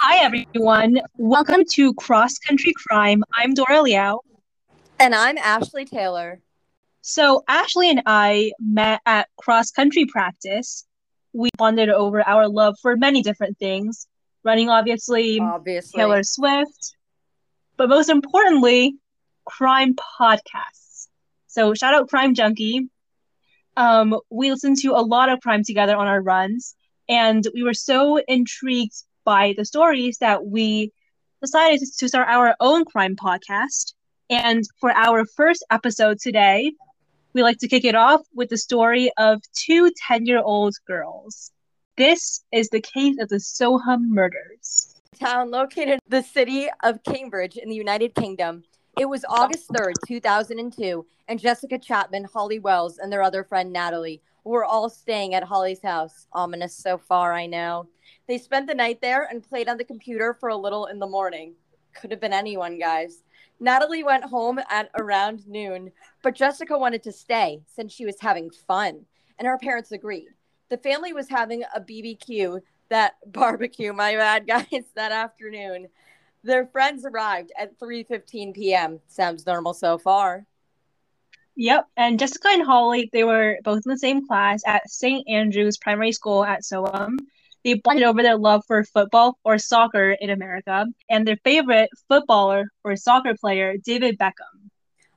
Hi, everyone. Welcome to Cross Country Crime. I'm Dora Liao. And I'm Ashley Taylor. So, Ashley and I met at cross country practice. We bonded over our love for many different things running, obviously, Obviously. Taylor Swift, but most importantly, crime podcasts. So, shout out Crime Junkie. Um, we listened to a lot of crime together on our runs, and we were so intrigued by the stories that we decided to start our own crime podcast. And for our first episode today, we like to kick it off with the story of two 10 year old girls. This is the case of the Soham murders. Town located in the city of Cambridge in the United Kingdom. It was August 3rd, 2002, and Jessica Chapman, Holly Wells, and their other friend Natalie were all staying at Holly's house. Ominous so far, I know. They spent the night there and played on the computer for a little in the morning. Could have been anyone, guys. Natalie went home at around noon, but Jessica wanted to stay since she was having fun, and her parents agreed. The family was having a BBQ, that barbecue, my bad, guys, that afternoon. Their friends arrived at 3:15 p.m. Sounds normal so far. Yep, and Jessica and Holly, they were both in the same class at St. Andrew's Primary School at Soham. They bonded over their love for football or soccer in America and their favorite footballer or soccer player, David Beckham.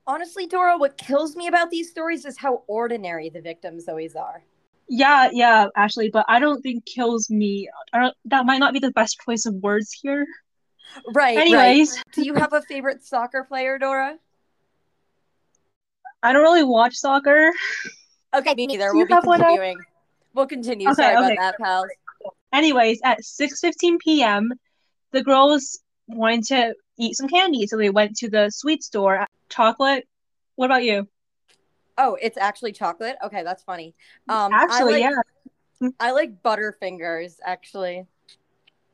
Honestly, Dora, what kills me about these stories is how ordinary the victims always are. Yeah, yeah, Ashley, but I don't think kills me. I don't, that might not be the best choice of words here. Right. Anyways. right. Do you have a favorite soccer player, Dora? I don't really watch soccer. Okay, me neither. We'll be continuing. We'll continue. Okay, Sorry okay. about that, pals. Anyways, at 6:15 p.m., the girls wanted to eat some candy, so they went to the sweet store. Chocolate. What about you? Oh, it's actually chocolate. Okay, that's funny. Um, Actually, I like, yeah, I like Butterfingers. Actually,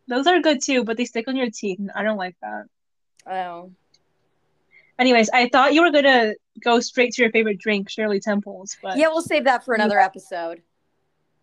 those are good too, but they stick on your teeth, and I don't like that. oh, Anyways, I thought you were gonna go straight to your favorite drink, Shirley Temples, but yeah. We'll save that for another episode.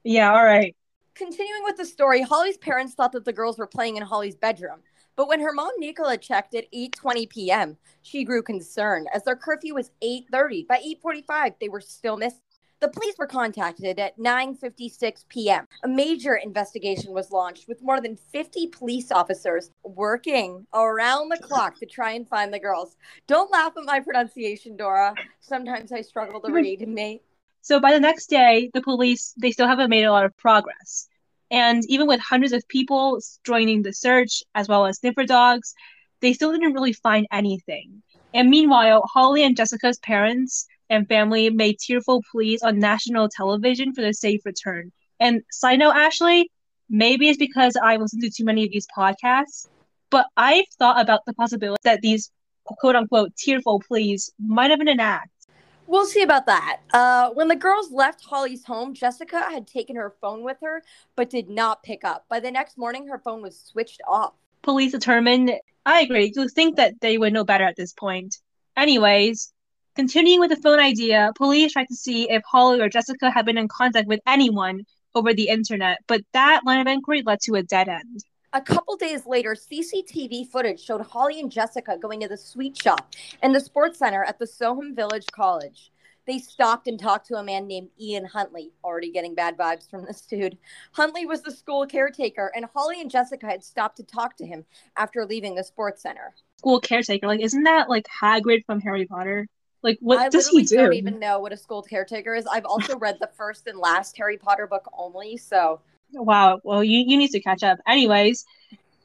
yeah, all right. Continuing with the story, Holly's parents thought that the girls were playing in Holly's bedroom. But when her mom Nicola checked at 8:20 p.m., she grew concerned as their curfew was 8:30. By 8:45, they were still missing. The police were contacted at 9:56 p.m. A major investigation was launched with more than 50 police officers working around the clock to try and find the girls. Don't laugh at my pronunciation, Dora. Sometimes I struggle to read, mate. So by the next day, the police they still haven't made a lot of progress. And even with hundreds of people joining the search, as well as sniffer dogs, they still didn't really find anything. And meanwhile, Holly and Jessica's parents and family made tearful pleas on national television for the safe return. And side note, Ashley, maybe it's because I listen to too many of these podcasts, but I've thought about the possibility that these quote unquote tearful pleas might have been an act. We'll see about that. Uh, when the girls left Holly's home, Jessica had taken her phone with her, but did not pick up. By the next morning, her phone was switched off. police determined I agree. You think that they would know better at this point. Anyways, continuing with the phone idea, police tried to see if Holly or Jessica had been in contact with anyone over the internet, but that line of inquiry led to a dead end. A couple days later, CCTV footage showed Holly and Jessica going to the sweet shop and the sports center at the Soham Village College. They stopped and talked to a man named Ian Huntley, already getting bad vibes from this dude. Huntley was the school caretaker, and Holly and Jessica had stopped to talk to him after leaving the sports center. School caretaker, like, isn't that like Hagrid from Harry Potter? Like, what I does he do? don't even know what a school caretaker is. I've also read the first and last Harry Potter book only, so oh, Wow. Well, you, you need to catch up. Anyways,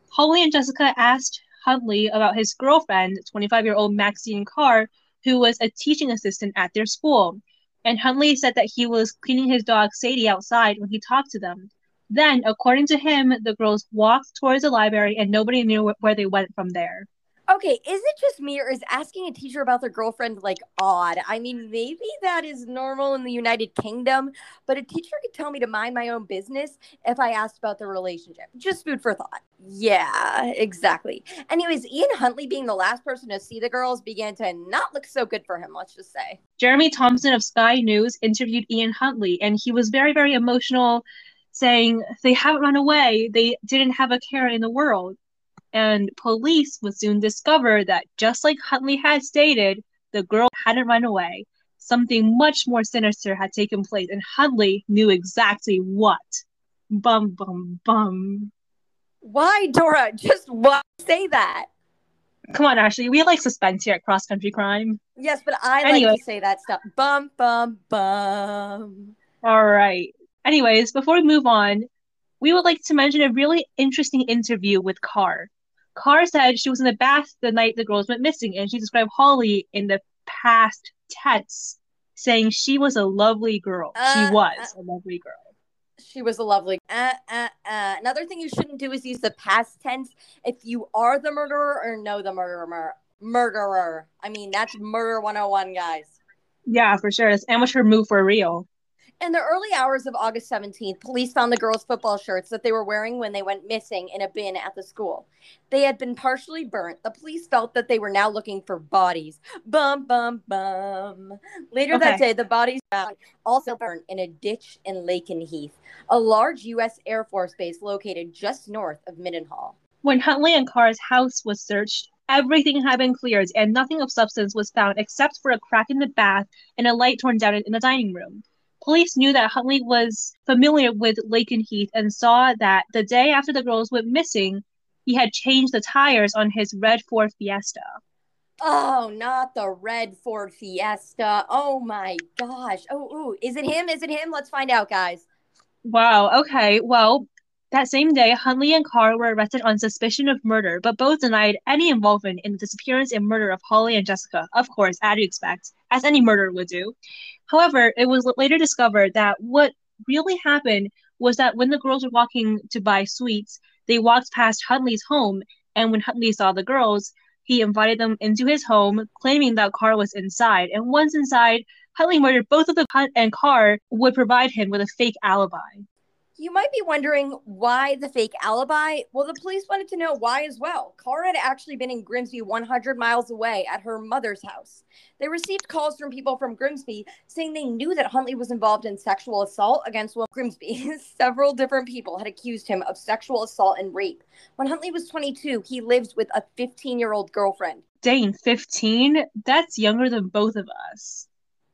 Holly and Jessica asked Huntley about his girlfriend, 25 year old Maxine Carr, who was a teaching assistant at their school. And Huntley said that he was cleaning his dog Sadie outside when he talked to them. Then, according to him, the girls walked towards the library and nobody knew wh- where they went from there. Okay, is it just me or is asking a teacher about their girlfriend like odd? I mean, maybe that is normal in the United Kingdom, but a teacher could tell me to mind my own business if I asked about the relationship. Just food for thought. Yeah, exactly. Anyways, Ian Huntley being the last person to see the girls began to not look so good for him, let's just say. Jeremy Thompson of Sky News interviewed Ian Huntley, and he was very, very emotional, saying they haven't run away. They didn't have a care in the world. And police would soon discover that just like Huntley had stated, the girl hadn't run away. Something much more sinister had taken place, and Huntley knew exactly what. Bum, bum, bum. Why, Dora? Just why say that? Come on, Ashley. We like suspense here at Cross Country Crime. Yes, but I Anyway. like to say that stuff. Bum, bum, bum. All right. Anyways, before we move on, we would like to mention a really interesting interview with Carr. Carr said she was in the bath the night the girls went missing, and she described Holly in the past tense, saying she was a lovely girl. Uh, she was a lovely girl. She was a lovely. Uh, uh, uh. Another thing you shouldn't do is use the past tense if you are the murderer or know the murderer. Murderer. I mean, that's murder 101, guys. Yeah, for sure. It's amateur move for real. In the early hours of August 17th, police found the girls' football shirts that they were wearing when they went missing in a bin at the school. They had been partially burnt. The police felt that they were now looking for bodies. Bum, bum, bum. Later that day, the bodies also burnt in a ditch in Lakenheath, a large U.S. Air Force base located just north of Mildenhall. When Huntley and Carr's house was searched, everything had been cleared and nothing of substance was found except for a crack in the bath and a light torn down in the dining room. Police knew that Huntley was familiar with Lakenheath and saw that the day after the girls went missing, he had changed the tires on his red Ford Fiesta. Oh, not the red Ford Fiesta. Oh my gosh. Oh, ooh. Is it him? Is it him? Let's find out, guys. Wow, okay. Well, that same day, Huntley and Carr were arrested on suspicion of murder, but both denied any involvement in the disappearance and murder of Holly and Jessica, of course, as you expect, as any murderer would do. However, it was later discovered that what really happened was that when the girls were walking to buy sweets, they walked past Huntley's home, and when Huntley saw the girls, he invited them into his home, claiming that Carr was inside. And once inside, Huntley murdered both of them, Hunt and Carr would provide him with a fake alibi. You might be wondering why the fake alibi. Well, the police wanted to know why as well. Carr had actually been in Grimsby 100 miles away at her mother's house. They received calls from people from Grimsby saying they knew that Huntley was involved in sexual assault against Will Grimsby. Several different people had accused him of sexual assault and rape. When Huntley was 22, he lived with a 15 year old girlfriend. Dane, 15? That's younger than both of us.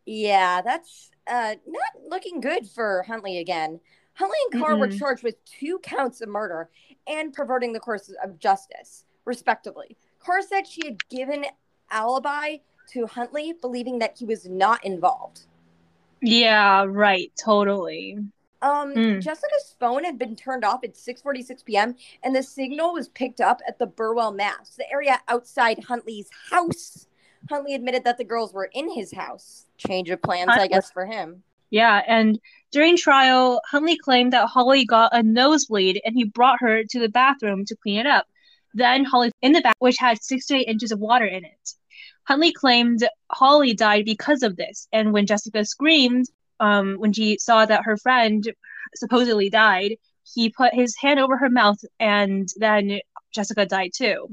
Yeah, that's uh, not looking good for Huntley again. Huntley and Carr were Mm-mm. charged with two counts of murder and perverting the course of justice, respectively. Carr said she had given alibi to Huntley, believing that he was not involved. Yeah, right, totally. Um, Mm. Jessica's phone had been turned off at 6:46 p.m. and the signal was picked up at the Burwell Mass, the area outside Huntley's house. Huntley admitted that the girls were in his house. Change of plans, I guess, for him. Yeah, and during trial, Huntley claimed that Holly got a nosebleed and he brought her to the bathroom to clean it up. Then Holly in the bath, which had six to eight inches of water in it. Huntley claimed Holly died because of this, and when Jessica screamed, um, when she saw that her friend supposedly died, he put his hand over her mouth, and then Jessica died too.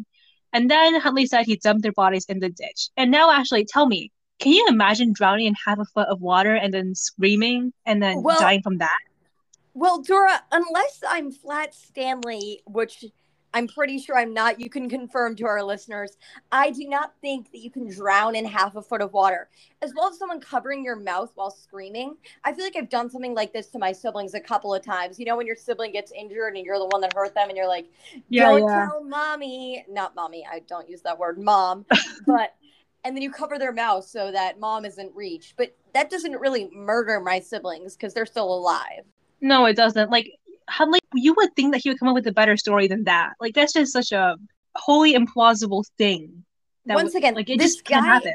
And then Huntley said he dumped their bodies in the ditch. And now, Ashley, tell me, can you imagine drowning in half a foot of water and then screaming and then Well- dying from that? Well, Dora, unless I'm Flat Stanley, which I'm pretty sure I'm not, you can confirm to our listeners. I do not think that you can drown in half a foot of water, as well as someone covering your mouth while screaming. I feel like I've done something like this to my siblings a couple of times. You know, when your sibling gets injured and you're the one that hurt them, and you're like, don't tell mommy, not mommy, I don't use that word, mom, but. And then you cover their mouth so that mom isn't reached. But that doesn't really murder my siblings because they're still alive. No, it doesn't. Like Huntley, you would think that he would come up with a better story than that. Like that's just such a wholly implausible thing. That Once would- again, like it this just guy- happen.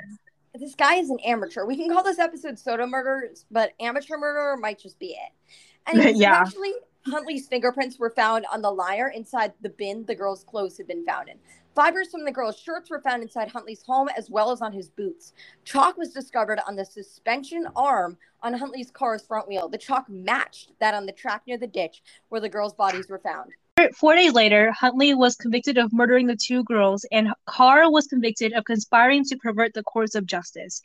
this guy is an amateur. We can call this episode Soham murders, but amateur murder might just be it. And Yeah. eventually Huntley's fingerprints were found on the liar inside the bin the girls' clothes had been found in. Fibers from the girls' shirts were found inside Huntley's home as well as on his boots. Chalk was discovered on the suspension arm on Huntley's car's front wheel. The chalk matched that on the track near the ditch where the girls' bodies were found. Four days later, Huntley was convicted of murdering the two girls, and Carr was convicted of conspiring to pervert the course of justice.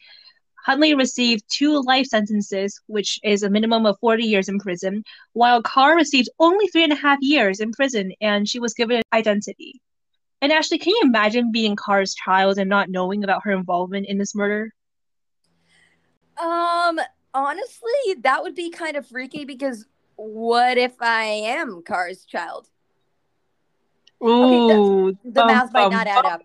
Huntley received two life sentences, which is a minimum of 40 years in prison, while Carr received only three and a half years in prison, and she was given identity. And Ashley, can you imagine being Carr's child and not knowing about her involvement in this murder? Um, honestly, that would be kind of freaky because what if I am Carr's child? Ooh, okay, the, bum, math might bum, not add up.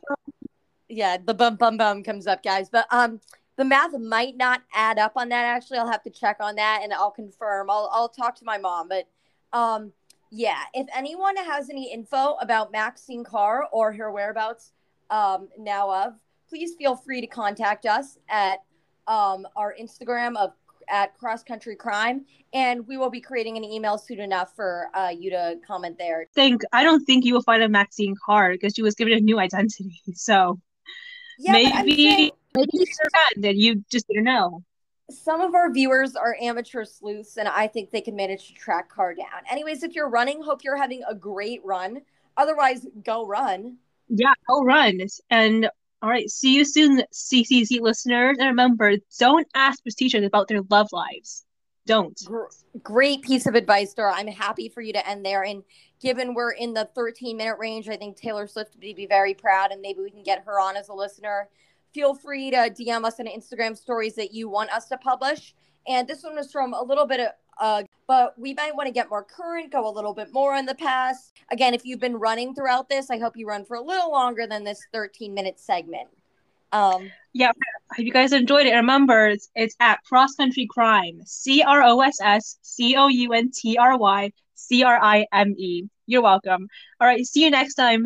Yeah, the bum bum bum comes up, guys. But um, the math might not add up on that. Actually, I'll have to check on that and I'll confirm. I'll I'll talk to my mom. But um, yeah, if anyone has any info about Maxine Carr or her whereabouts um, now of, please feel free to contact us at um, our Instagram of at Cross Country Crime, and we will be creating an email soon enough for uh, you to comment there. Think I don't think you will find a Maxine Carr because she was given a new identity. So yeah, maybe maybe she's friend and you just didn't know. Some of our viewers are amateur sleuths, and I think they can manage to track Carr down. Anyways, if you're running, hope you're having a great run. Otherwise, go run. Yeah, go run. And all right, see you soon, CCC listeners. And remember, don't ask teachers about their love lives. Don't. Great piece of advice, Dora. I'm happy for you to end there. And given we're in the 13 minute range, I think Taylor Swift would be very proud, and maybe we can get her on as a listener feel free to DM us on Instagram stories that you want us to publish. And this one was from a little bit of, uh, but we might want to get more current, go a little bit more in the past. Again, if you've been running throughout this, I hope you run for a little longer than this 13 minute segment. Um, yeah, I hope you guys enjoyed it. Remember, it's, it's at Cross Country Crime, C R O S S C O U N T R Y C R I M E. You're welcome. All right, see you next time.